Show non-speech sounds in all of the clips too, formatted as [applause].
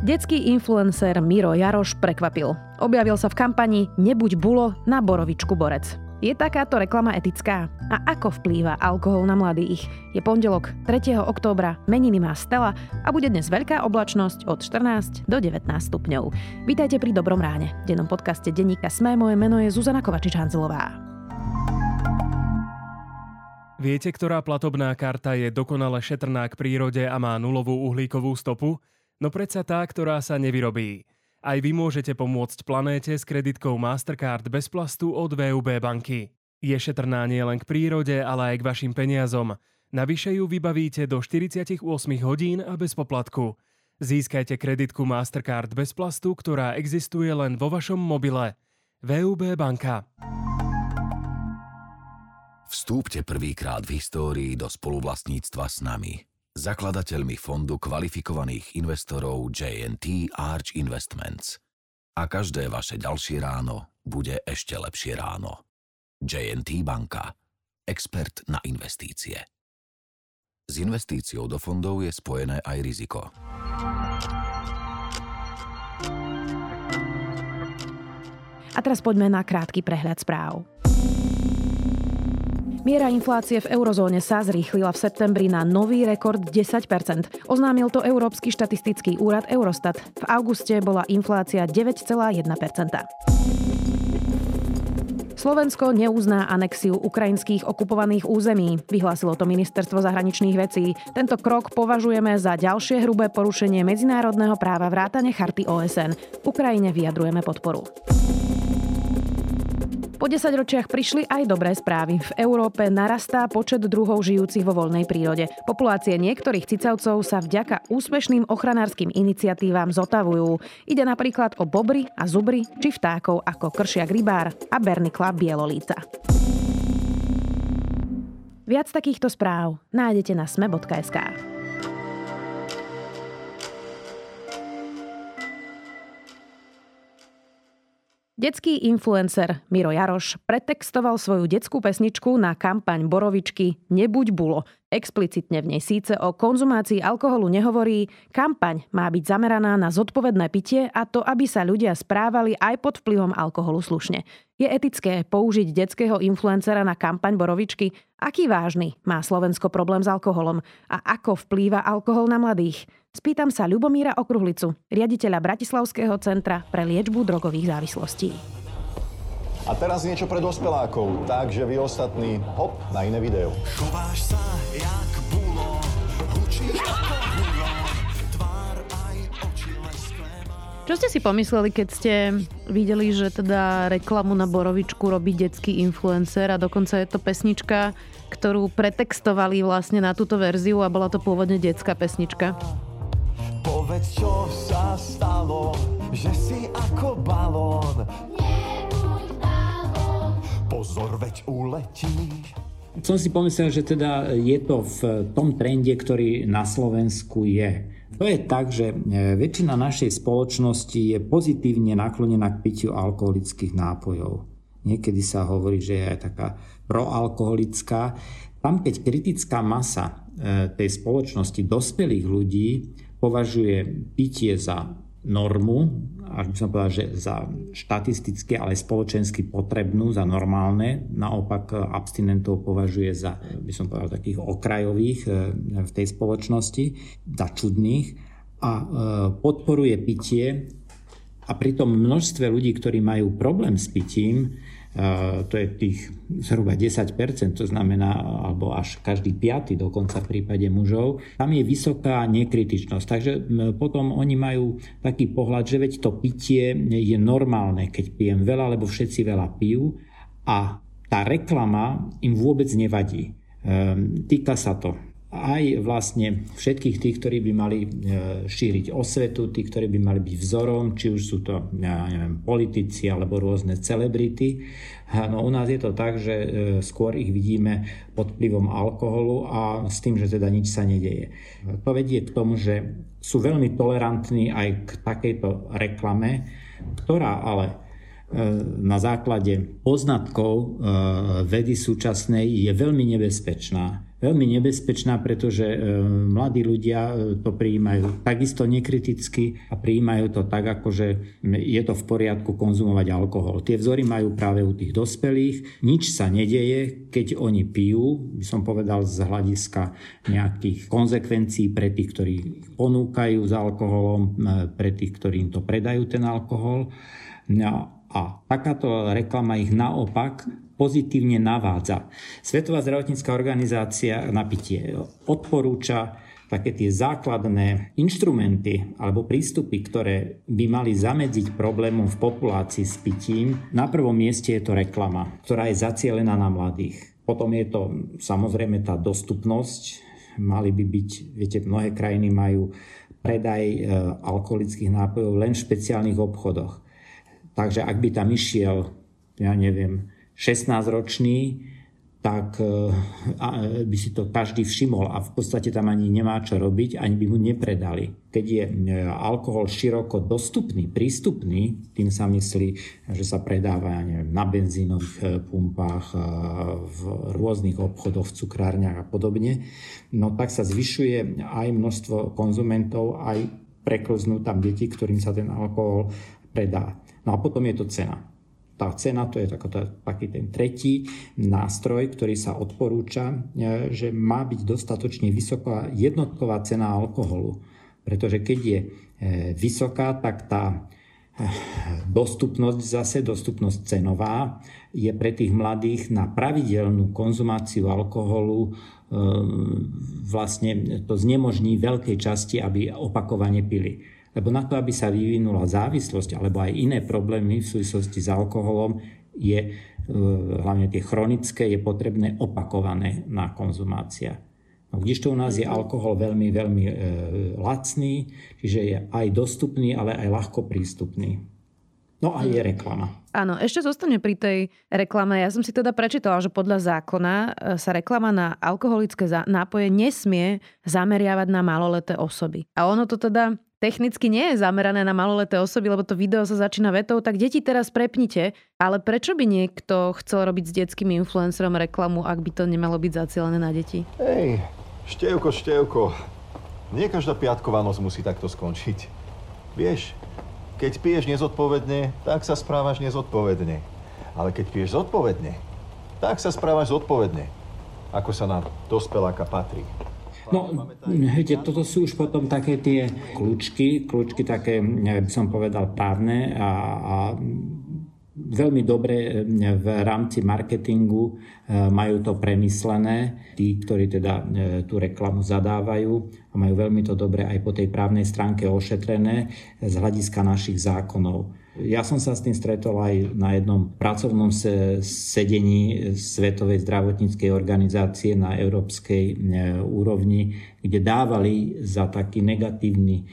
Detský influencer Miro Jaroš prekvapil. Objavil sa v kampani Nebuď bulo na borovičku borec. Je takáto reklama etická? A ako vplýva alkohol na mladých? Je pondelok 3. októbra, meniny má Stela a bude dnes veľká oblačnosť od 14 do 19 stupňov. Vítajte pri Dobrom ráne. V dennom podcaste Denníka Sme moje meno je Zuzana Kovačič-Hanzelová. Viete, ktorá platobná karta je dokonale šetrná k prírode a má nulovú uhlíkovú stopu? No predsa tá, ktorá sa nevyrobí. Aj vy môžete pomôcť planéte s kreditkou Mastercard bez plastu od VUB banky. Je šetrná nielen k prírode, ale aj k vašim peniazom. Navyše ju vybavíte do 48 hodín a bez poplatku. Získajte kreditku Mastercard bez plastu, ktorá existuje len vo vašom mobile. VUB banka. Vstúpte prvýkrát v histórii do spoluvlastníctva s nami zakladateľmi fondu kvalifikovaných investorov JNT Arch Investments. A každé vaše ďalšie ráno bude ešte lepšie ráno. JNT Banka. Expert na investície. S investíciou do fondov je spojené aj riziko. A teraz poďme na krátky prehľad správ. Miera inflácie v eurozóne sa zrýchlila v septembri na nový rekord 10% Oznámil to Európsky štatistický úrad Eurostat. V auguste bola inflácia 9,1% Slovensko neuzná anexiu ukrajinských okupovaných území, vyhlásilo to ministerstvo zahraničných vecí. Tento krok považujeme za ďalšie hrubé porušenie medzinárodného práva vrátane charty OSN. Ukrajine vyjadrujeme podporu. Po 10 ročiach prišli aj dobré správy. V Európe narastá počet druhov žijúcich vo voľnej prírode. Populácie niektorých cicavcov sa vďaka úspešným ochranárskym iniciatívam zotavujú. Ide napríklad o bobry a zubry, či vtákov ako kršiak rybár a bernikla bielolíca. Viac takýchto správ nájdete na sme.sk. Detský influencer Miro Jaroš pretextoval svoju detskú pesničku na kampaň Borovičky Nebuď bulo. Explicitne v nej síce o konzumácii alkoholu nehovorí, kampaň má byť zameraná na zodpovedné pitie a to, aby sa ľudia správali aj pod vplyvom alkoholu slušne. Je etické použiť detského influencera na kampaň Borovičky? Aký vážny má Slovensko problém s alkoholom? A ako vplýva alkohol na mladých? Spýtam sa Ľubomíra Okruhlicu, riaditeľa Bratislavského centra pre liečbu drogových závislostí. A teraz niečo pre dospelákov, takže vy ostatní, hop, na iné video. Chováš sa jak bulo, hučíš ako Čo ste si pomysleli, keď ste videli, že teda reklamu na Borovičku robí detský influencer a dokonca je to pesnička, ktorú pretextovali vlastne na túto verziu a bola to pôvodne detská pesnička? Povedz, čo sa stalo, že si ako balón. Pozor, veď uletíš. Som si pomyslel, že teda je to v tom trende, ktorý na Slovensku je. To je tak, že e, väčšina našej spoločnosti je pozitívne naklonená k pitiu alkoholických nápojov. Niekedy sa hovorí, že je aj taká proalkoholická. Tam, keď kritická masa e, tej spoločnosti dospelých ľudí považuje pitie za normu, až by som povedal, že za štatisticky, ale spoločensky potrebnú, za normálne. Naopak abstinentov považuje za, by som povedal, takých okrajových e, v tej spoločnosti, za čudných a e, podporuje pitie a pritom množstve ľudí, ktorí majú problém s pitím, to je tých zhruba 10%, to znamená, alebo až každý piaty dokonca v prípade mužov, tam je vysoká nekritičnosť. Takže potom oni majú taký pohľad, že veď to pitie je normálne, keď pijem veľa, lebo všetci veľa pijú a tá reklama im vôbec nevadí. Ehm, týka sa to aj vlastne všetkých tých, ktorí by mali e, šíriť osvetu, tí, ktorí by mali byť vzorom, či už sú to ja neviem, politici alebo rôzne celebrity. No u nás je to tak, že e, skôr ich vidíme pod vplyvom alkoholu a s tým, že teda nič sa nedeje. To vedie k tomu, že sú veľmi tolerantní aj k takejto reklame, ktorá ale e, na základe poznatkov vedy súčasnej je veľmi nebezpečná veľmi nebezpečná, pretože e, mladí ľudia e, to prijímajú takisto nekriticky a prijímajú to tak, ako že je to v poriadku konzumovať alkohol. Tie vzory majú práve u tých dospelých. Nič sa nedeje, keď oni pijú, by som povedal z hľadiska nejakých konsekvencií pre tých, ktorí ponúkajú s alkoholom, pre tých, ktorí im to predajú ten alkohol. No, a takáto reklama ich naopak pozitívne navádza. Svetová zdravotnícká organizácia na pitie odporúča také tie základné inštrumenty alebo prístupy, ktoré by mali zamedziť problémom v populácii s pitím. Na prvom mieste je to reklama, ktorá je zacielená na mladých. Potom je to samozrejme tá dostupnosť. Mali by byť, viete, mnohé krajiny majú predaj e, alkoholických nápojov len v špeciálnych obchodoch. Takže ak by tam išiel, ja neviem, 16-ročný, tak e, e, by si to každý všimol a v podstate tam ani nemá čo robiť, ani by mu nepredali. Keď je e, alkohol široko dostupný, prístupný, tým sa myslí, že sa predáva ja neviem, na benzínových pumpách, v rôznych obchodoch, v cukrárniach a podobne, no tak sa zvyšuje aj množstvo konzumentov, aj preklznú tam deti, ktorým sa ten alkohol predá. No a potom je to cena tá cena, to je taký ten tretí nástroj, ktorý sa odporúča, e, že má byť dostatočne vysoká jednotková cena alkoholu. Pretože keď je e, vysoká, tak tá e, dostupnosť zase, dostupnosť cenová, je pre tých mladých na pravidelnú konzumáciu alkoholu vlastne to znemožní veľkej časti, aby opakovane pili. Lebo na to, aby sa vyvinula závislosť alebo aj iné problémy v súvislosti s alkoholom, je e, hlavne tie chronické, je potrebné opakované na konzumácia. No, kdežto u nás je alkohol veľmi, veľmi e, lacný, čiže je aj dostupný, ale aj ľahko prístupný. No a je reklama. Áno, ešte zostane pri tej reklame. Ja som si teda prečítala, že podľa zákona e, sa reklama na alkoholické nápoje nesmie zameriavať na maloleté osoby. A ono to teda technicky nie je zamerané na maloleté osoby, lebo to video sa začína vetou, tak deti teraz prepnite. Ale prečo by niekto chcel robiť s detským influencerom reklamu, ak by to nemalo byť zacielené na deti? Hej, števko, števko. Nie každá piatková noc musí takto skončiť. Vieš, keď piješ nezodpovedne, tak sa správaš nezodpovedne. Ale keď piješ zodpovedne, tak sa správaš zodpovedne. Ako sa nám dospeláka patrí. No, viete, toto sú už potom také tie kľúčky, kľúčky také, by som povedal, právne a, a veľmi dobre v rámci marketingu e, majú to premyslené, tí, ktorí teda e, tú reklamu zadávajú a majú veľmi to dobre aj po tej právnej stránke ošetrené z hľadiska našich zákonov. Ja som sa s tým stretol aj na jednom pracovnom sedení Svetovej zdravotníckej organizácie na európskej e, úrovni, kde dávali za taký negatívny e,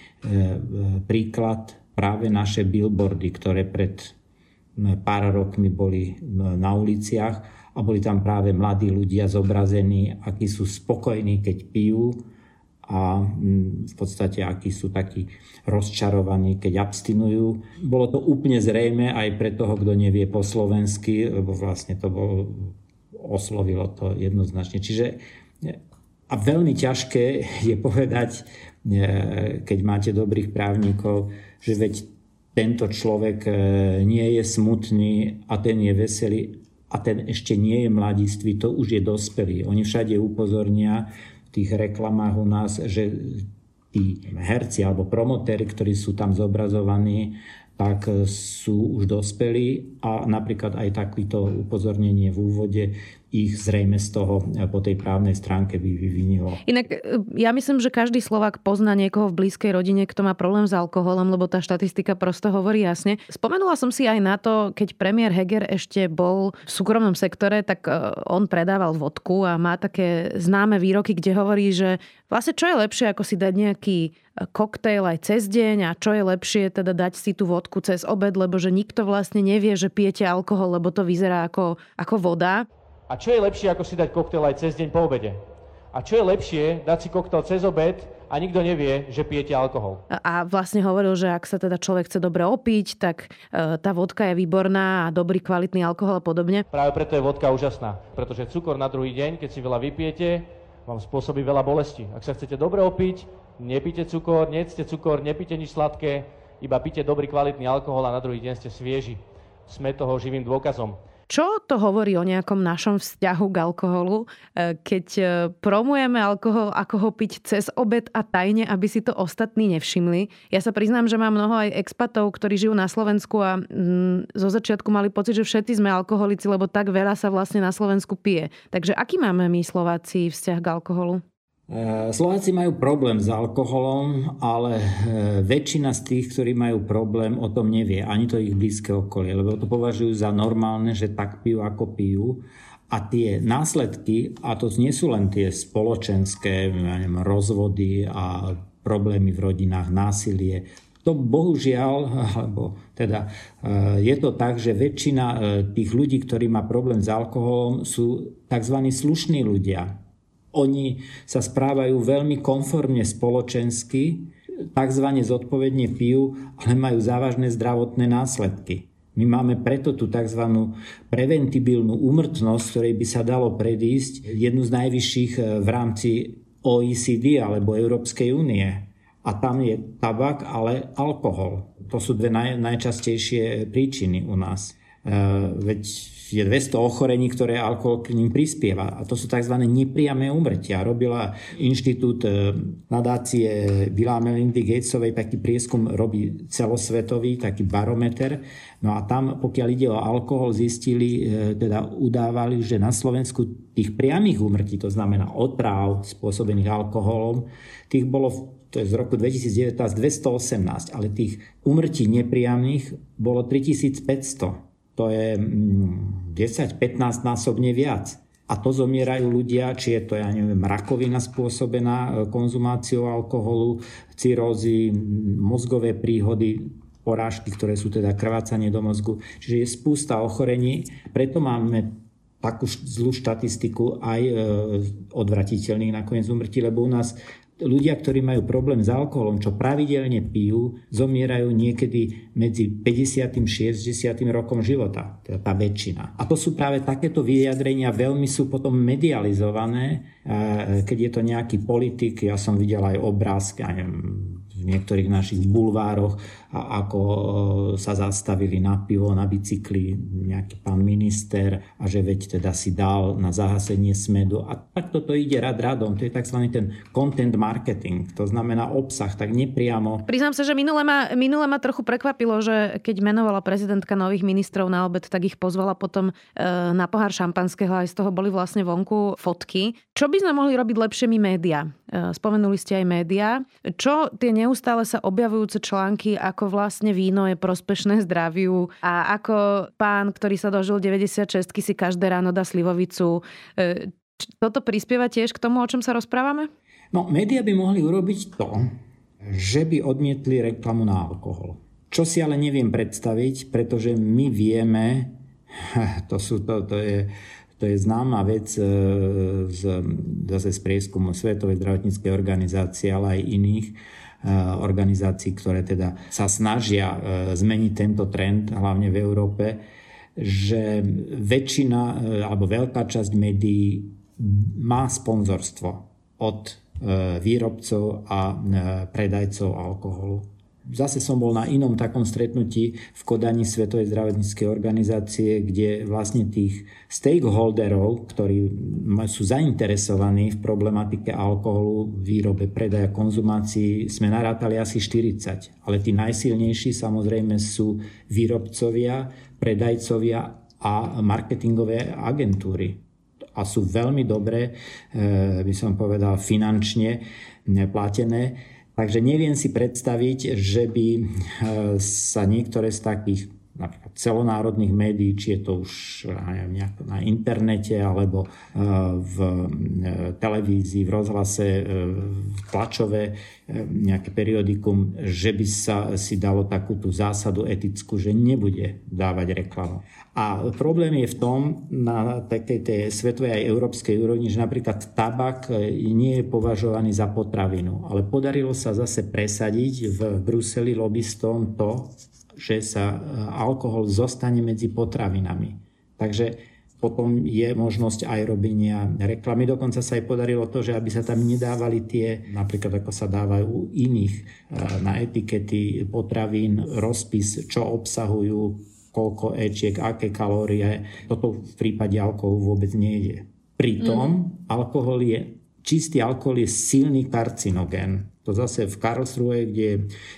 príklad práve naše billboardy, ktoré pred pár rokmi boli na uliciach a boli tam práve mladí ľudia zobrazení, akí sú spokojní, keď pijú a mm, v podstate akí sú takí rozčarovaní, keď abstinujú. Bolo to úplne zrejme aj pre toho, kto nevie po slovensky, lebo vlastne to bolo, oslovilo to jednoznačne. Čiže a veľmi ťažké je povedať, e, keď máte dobrých právnikov, že veď tento človek e, nie je smutný a ten je veselý a ten ešte nie je mladistvý, to už je dospelý. Oni všade upozornia, tých reklamách u nás, že tí herci alebo promotéri, ktorí sú tam zobrazovaní, tak sú už dospelí a napríklad aj takýto upozornenie v úvode ich zrejme z toho e, po tej právnej stránke by vyvinilo. Inak e, ja myslím, že každý Slovak pozná niekoho v blízkej rodine, kto má problém s alkoholom, lebo tá štatistika prosto hovorí jasne. Spomenula som si aj na to, keď premiér Heger ešte bol v súkromnom sektore, tak e, on predával vodku a má také známe výroky, kde hovorí, že vlastne čo je lepšie, ako si dať nejaký koktejl aj cez deň a čo je lepšie teda dať si tú vodku cez obed, lebo že nikto vlastne nevie, že pijete alkohol, lebo to vyzerá ako, ako voda. A čo je lepšie, ako si dať koktel aj cez deň po obede? A čo je lepšie, dať si koktel cez obed a nikto nevie, že pijete alkohol. A vlastne hovoril, že ak sa teda človek chce dobre opiť, tak e, tá vodka je výborná a dobrý kvalitný alkohol a podobne. Práve preto je vodka úžasná, pretože cukor na druhý deň, keď si veľa vypijete, vám spôsobí veľa bolesti. Ak sa chcete dobre opiť, nepite cukor, nejedzte cukor, nepite nič sladké, iba pite dobrý kvalitný alkohol a na druhý deň ste svieži. Sme toho živým dôkazom. Čo to hovorí o nejakom našom vzťahu k alkoholu, e, keď e, promujeme alkohol, ako ho piť cez obed a tajne, aby si to ostatní nevšimli? Ja sa priznám, že mám mnoho aj expatov, ktorí žijú na Slovensku a mm, zo začiatku mali pocit, že všetci sme alkoholici, lebo tak veľa sa vlastne na Slovensku pije. Takže aký máme my Slováci vzťah k alkoholu? E, Slováci majú problém s alkoholom, ale e, väčšina z tých, ktorí majú problém, o tom nevie. Ani to ich blízke okolie, lebo to považujú za normálne, že tak pijú, ako pijú. A tie následky, a to nie sú len tie spoločenské, neviem, rozvody a problémy v rodinách, násilie, to bohužiaľ, [laughs] alebo teda e, je to tak, že väčšina tých ľudí, ktorí má problém s alkoholom, sú tzv. slušní ľudia oni sa správajú veľmi konformne spoločensky, takzvané zodpovedne pijú, ale majú závažné zdravotné následky. My máme preto tú tzv. preventibilnú úmrtnosť, ktorej by sa dalo predísť, jednu z najvyšších eh, v rámci OECD alebo Európskej únie. A tam je tabak, ale alkohol. To sú dve naj, najčastejšie príčiny u nás. E, veď je 200 ochorení, ktoré alkohol k ním prispieva. A to sú tzv. nepriame umrtia. Robila inštitút e, nadácie Billa Melindy Gatesovej, taký prieskum robí celosvetový, taký barometer. No a tam, pokiaľ ide o alkohol, zistili, e, teda udávali, že na Slovensku tých priamých úmrtí, to znamená otráv spôsobených alkoholom, tých bolo to je z roku 2019 218, ale tých umrtí nepriamých bolo 3500 to je 10-15 mm, násobne viac. A to zomierajú ľudia, či je to, ja neviem, rakovina spôsobená e, konzumáciou alkoholu, cirózy, mozgové príhody, porážky, ktoré sú teda krvácanie do mozgu. Čiže je spústa ochorení, preto máme takú zlú štatistiku aj e, odvratiteľných nakoniec umrtí, lebo u nás ľudia, ktorí majú problém s alkoholom, čo pravidelne pijú, zomierajú niekedy medzi 50. a 60. rokom života, teda tá väčšina. A to sú práve takéto vyjadrenia, veľmi sú potom medializované, keď je to nejaký politik, ja som videl aj obrázky, ja neviem, v niektorých našich bulvároch, a ako e, sa zastavili na pivo, na bicykli nejaký pán minister a že veď teda si dal na zahasenie smedu. A tak toto ide rad radom. To je tzv. ten content marketing, to znamená obsah, tak nepriamo. Priznám sa, že minule ma, minule ma trochu prekvapilo, že keď menovala prezidentka nových ministrov na obed, tak ich pozvala potom e, na pohár šampanského aj z toho boli vlastne vonku fotky. Čo by sme mohli robiť lepšie my médiá? E, spomenuli ste aj médiá. Čo tie neustále sa objavujúce články, ako vlastne víno je prospešné zdraviu a ako pán, ktorý sa dožil 96 si každé ráno dá slivovicu. E, toto prispieva tiež k tomu, o čom sa rozprávame? No, médiá by mohli urobiť to, že by odmietli reklamu na alkohol. Čo si ale neviem predstaviť, pretože my vieme, [laughs] to, sú, to, to je to je známa vec e, z, zase z prieskumu Svetovej zdravotníckej organizácie, ale aj iných organizácií, ktoré teda sa snažia e, zmeniť tento trend, hlavne v Európe, že väčšina alebo veľká časť médií má sponzorstvo od výrobcov a predajcov alkoholu. Zase som bol na inom takom stretnutí v Kodani Svetovej zdravotníckej organizácie, kde vlastne tých stakeholderov, ktorí sú zainteresovaní v problematike alkoholu, výrobe, predaja, konzumácii, sme narátali asi 40. Ale tí najsilnejší samozrejme sú výrobcovia, predajcovia a marketingové agentúry. A sú veľmi dobré, eh, by som povedal, finančne platené Takže neviem si predstaviť, že by e, sa niektoré z takých napríklad celonárodných médií, či je to už na internete alebo e, v e, televízii, v rozhlase, v tlačové nejaké periodikum, že by sa si dalo takú tú zásadu etickú, že nebude dávať reklamu. A problém je v tom na takej tej svetovej aj európskej úrovni, že napríklad tabak nie je považovaný za potravinu. Ale podarilo sa zase presadiť v Bruseli lobbystom to, že sa alkohol zostane medzi potravinami. Takže potom je možnosť aj robenia reklamy. Dokonca sa aj podarilo to, že aby sa tam nedávali tie, napríklad ako sa dávajú u iných e, na etikety potravín, rozpis, čo obsahujú, koľko ečiek, aké kalórie. Toto v prípade alkoholu vôbec nejde. Pritom mm. alkohol je, čistý alkohol je silný karcinogén. To zase v Karlsruhe, kde je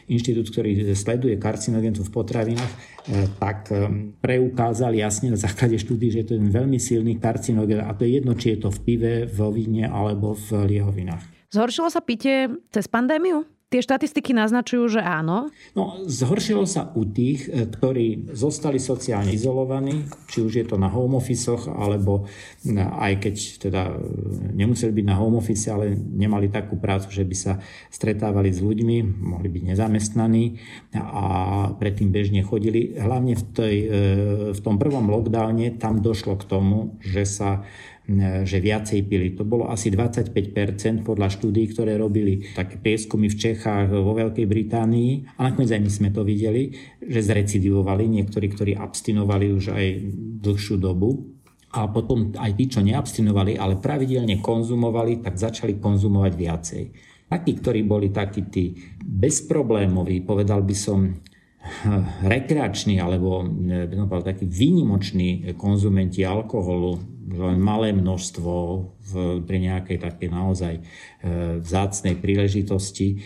inštitút, ktorý sleduje karcinogentu v potravinách, eh, tak eh, preukázal jasne na základe štúdí, že to je veľmi silný karcinogen a to je jedno, či je to v pive, vo víne alebo v liehovinách. Zhoršilo sa pitie cez pandémiu? Tie štatistiky naznačujú, že áno. No, zhoršilo sa u tých, e, ktorí zostali sociálne izolovaní, či už je to na home office alebo aj keď teda e, nemuseli byť na home office, ale nemali takú prácu, že by sa stretávali s ľuďmi, mohli byť nezamestnaní a predtým bežne chodili. Hlavne v, tej, e, v tom prvom lockdowne tam došlo k tomu, že sa že viacej pili. To bolo asi 25% podľa štúdí, ktoré robili také prieskumy v Čechách, vo Veľkej Británii. A nakoniec aj my sme to videli, že zrecidivovali niektorí, ktorí abstinovali už aj dlhšiu dobu. A potom aj tí, čo neabstinovali, ale pravidelne konzumovali, tak začali konzumovať viacej. Takí, ktorí boli takí tí bezproblémoví, povedal by som, [laughs] rekreační alebo takí výnimoční konzumenti alkoholu, len malé množstvo v, pri nejakej takej naozaj e, vzácnej príležitosti,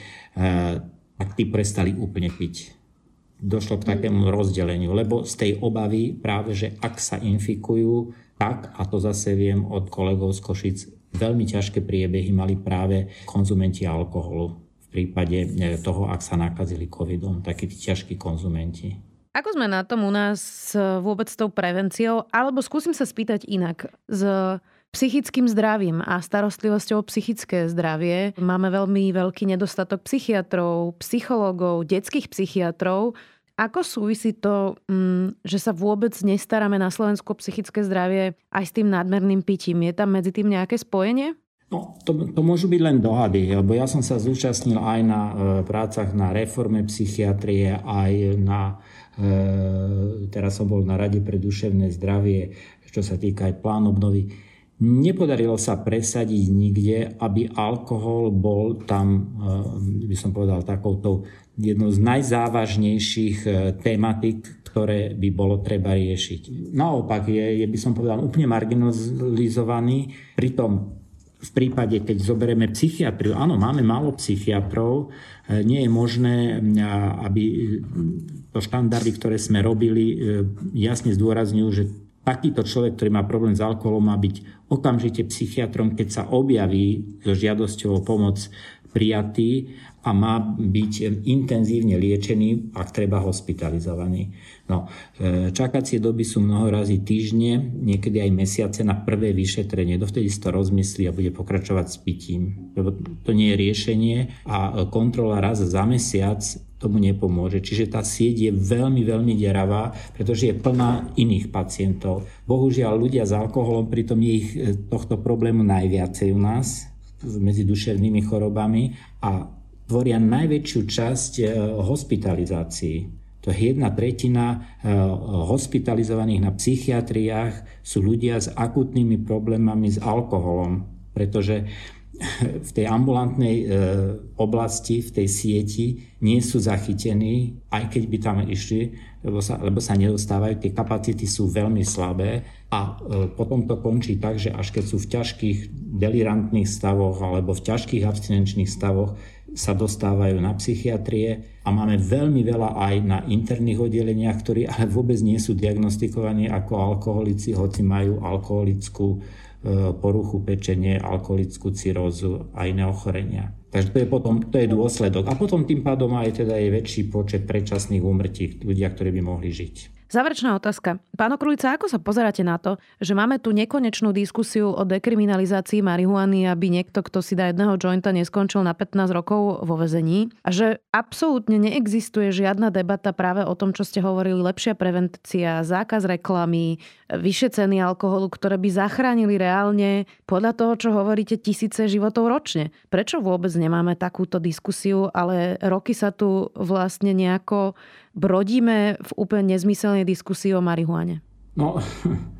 tak tí prestali úplne piť. Došlo k takému rozdeleniu, lebo z tej obavy práve, že ak sa infikujú, tak, a to zase viem od kolegov z Košic, veľmi ťažké priebehy mali práve konzumenti alkoholu prípade e, toho, ak sa nakazili covidom, takí tí ťažkí konzumenti. Ako sme na tom u nás vôbec s tou prevenciou? Alebo skúsim sa spýtať inak. S psychickým zdravím a starostlivosťou o psychické zdravie máme veľmi veľký nedostatok psychiatrov, psychológov, detských psychiatrov. Ako súvisí to, mm, že sa vôbec nestaráme na Slovensku psychické zdravie aj s tým nadmerným pitím? Je tam medzi tým nejaké spojenie? No, to, to môžu byť len dohady, lebo ja som sa zúčastnil aj na e, prácach na reforme psychiatrie, aj na e, teraz som bol na Rade pre duševné zdravie, čo sa týka aj plán obnovy. Nepodarilo sa presadiť nikde, aby alkohol bol tam, e, by som povedal, takouto jednou z najzávažnejších e, tematik, ktoré by bolo treba riešiť. Naopak je, je by som povedal, úplne marginalizovaný. Pritom v prípade, keď zoberieme psychiatriu, áno, máme málo psychiatrov, e, nie je možné, aby to štandardy, ktoré sme robili, e, jasne zdôrazňujú, že takýto človek, ktorý má problém s alkoholom, má byť okamžite psychiatrom, keď sa objaví so žiadosťou o pomoc prijatý a má byť intenzívne liečený, ak treba hospitalizovaný. No, e, čakacie doby sú mnoho razy týždne, niekedy aj mesiace na prvé vyšetrenie. Dovtedy si to rozmyslí a bude pokračovať s pitím. Lebo to nie je riešenie a kontrola raz za mesiac tomu nepomôže. Čiže tá sieť je veľmi, veľmi deravá, pretože je plná iných pacientov. Bohužiaľ, ľudia s alkoholom, pritom je ich e, tohto problému najviacej u nás, medzi duševnými chorobami a tvoria najväčšiu časť e, hospitalizácií. To je jedna tretina e, hospitalizovaných na psychiatriách sú ľudia s akutnými problémami s alkoholom, pretože v tej ambulantnej e, oblasti, v tej sieti nie sú zachytení, aj keď by tam išli, lebo sa, lebo sa nedostávajú, tie kapacity sú veľmi slabé a potom to končí tak, že až keď sú v ťažkých delirantných stavoch alebo v ťažkých abstinenčných stavoch, sa dostávajú na psychiatrie a máme veľmi veľa aj na interných oddeleniach, ktorí ale vôbec nie sú diagnostikovaní ako alkoholici, hoci majú alkoholickú e, poruchu pečenie, alkoholickú cirózu a iné ochorenia. Takže to je potom, to je dôsledok. A potom tým pádom aj teda je väčší počet predčasných úmrtí ľudia, ktorí by mohli žiť. Záverečná otázka. Pán Okrulica, ako sa pozeráte na to, že máme tu nekonečnú diskusiu o dekriminalizácii marihuany, aby niekto, kto si dá jedného jointa, neskončil na 15 rokov vo vezení a že absolútne neexistuje žiadna debata práve o tom, čo ste hovorili, lepšia prevencia, zákaz reklamy, vyššie ceny alkoholu, ktoré by zachránili reálne podľa toho, čo hovoríte, tisíce životov ročne. Prečo vôbec nemáme takúto diskusiu, ale roky sa tu vlastne nejako brodíme v úplne nezmyselnej diskusii o marihuane? No, [laughs]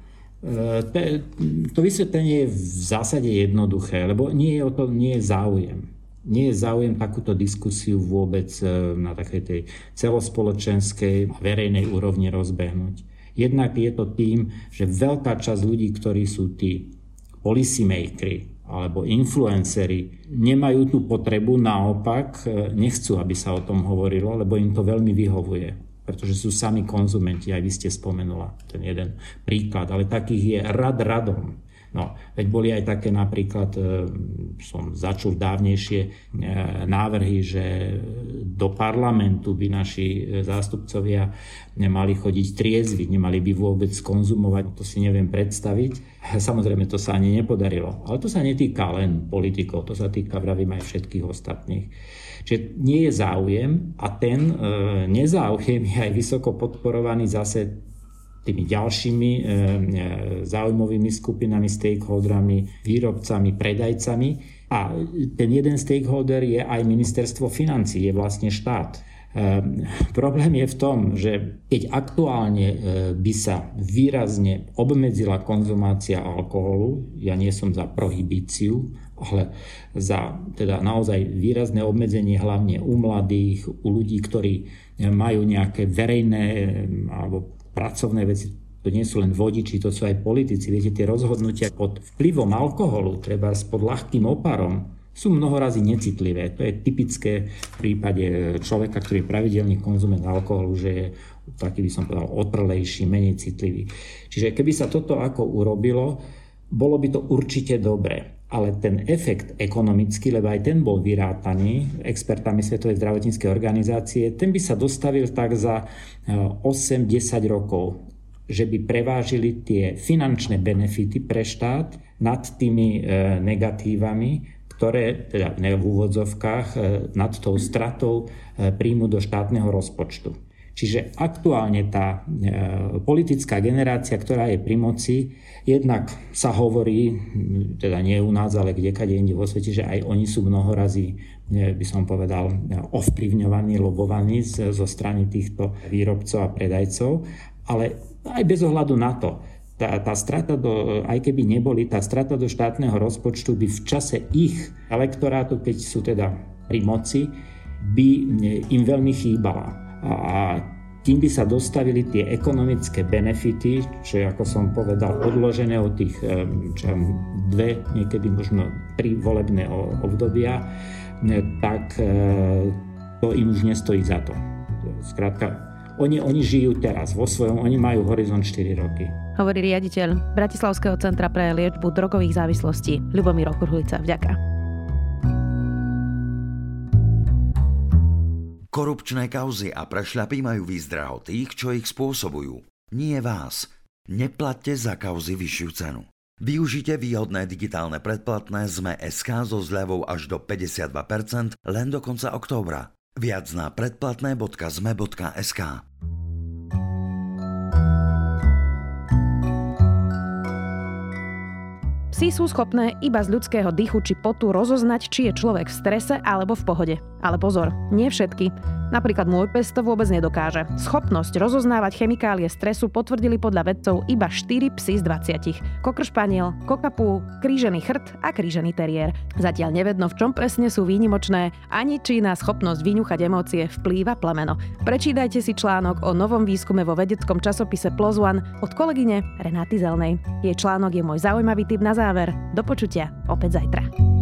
To vysvetlenie je v zásade jednoduché, lebo nie je o to nie je záujem. Nie je záujem takúto diskusiu vôbec na takej tej celospoločenskej a verejnej úrovni rozbehnúť. Jednak je to tým, že veľká časť ľudí, ktorí sú tí policymakeri, alebo influenceri nemajú tú potrebu, naopak e, nechcú, aby sa o tom hovorilo, lebo im to veľmi vyhovuje pretože sú sami konzumenti, aj vy ste spomenula ten jeden príklad, ale takých je rad radom. No, veď boli aj také napríklad, e, som začul dávnejšie e, návrhy, že do parlamentu by naši e, zástupcovia nemali chodiť triezvy, nemali by vôbec konzumovať, to si neviem predstaviť. [laughs] Samozrejme, to sa ani nepodarilo. Ale to sa netýka len politikov, to sa týka, vravím, aj všetkých ostatných. Čiže nie je záujem a ten nezáujem je aj vysoko podporovaný zase tými ďalšími e, e, záujmovými skupinami, stakeholderami, výrobcami, predajcami. A ten jeden stakeholder je aj ministerstvo financí, je vlastne štát. E, problém je v tom, že keď aktuálne by sa výrazne obmedzila konzumácia alkoholu, ja nie som za prohibíciu, ale za teda naozaj výrazné obmedzenie hlavne u mladých, u ľudí, ktorí majú nejaké verejné alebo pracovné veci, to nie sú len vodiči, to sú aj politici. Viete, tie rozhodnutia pod vplyvom alkoholu, treba pod ľahkým oparom, sú mnohorazí necitlivé. To je typické v prípade človeka, ktorý je pravidelný konzument alkoholu, že je taký by som povedal otrlejší, menej citlivý. Čiže keby sa toto ako urobilo, bolo by to určite dobré. Ale ten efekt ekonomický, lebo aj ten bol vyrátaný expertami Svetovej zdravotníckej organizácie, ten by sa dostavil tak za 8-10 eh, rokov, že by prevážili tie finančné benefity pre štát nad tými eh, negatívami, ktoré teda v úvodzovkách eh, nad tou stratou príjmu do štátneho rozpočtu. Čiže aktuálne tá politická generácia, ktorá je pri moci, Jednak sa hovorí, teda nie u nás, ale kdekade inde vo svete, že aj oni sú mnohorazí, by som povedal, ovplyvňovaní, lobovaní zo strany týchto výrobcov a predajcov, ale aj bez ohľadu na to, tá, tá strata do, aj keby neboli, tá strata do štátneho rozpočtu by v čase ich elektorátu, keď sú teda pri moci, by im veľmi chýbala. A kým by sa dostavili tie ekonomické benefity, čo ako som povedal, odložené od tých čo dve, niekedy možno tri volebné obdobia, tak e, to im už nestojí za to. Skrátka, oni, oni žijú teraz vo svojom, oni majú horizont 4 roky. Hovorí riaditeľ Bratislavského centra pre liečbu drogových závislostí Ľubomír Okurhlica. Vďaka. Korupčné kauzy a prešľapy majú výzdraho tých, čo ich spôsobujú. Nie vás. Neplatte za kauzy vyššiu cenu. Využite výhodné digitálne predplatné ZME SK so zľavou až do 52% len do konca októbra. Viac na predplatné.zme.sk Psi sú schopné iba z ľudského dychu či potu rozoznať, či je človek v strese alebo v pohode. Ale pozor, nie všetky. Napríklad môj pes to vôbec nedokáže. Schopnosť rozoznávať chemikálie stresu potvrdili podľa vedcov iba 4 psy z 20. Kokr kokapú, krížený chrt a krížený teriér. Zatiaľ nevedno, v čom presne sú výnimočné, ani či na schopnosť vyňuchať emócie vplýva plemeno. Prečítajte si článok o novom výskume vo vedeckom časopise PLOS ONE od kolegyne Renáty Zelnej. Jej článok je môj zaujímavý tip na záver. Do počutia opäť zajtra.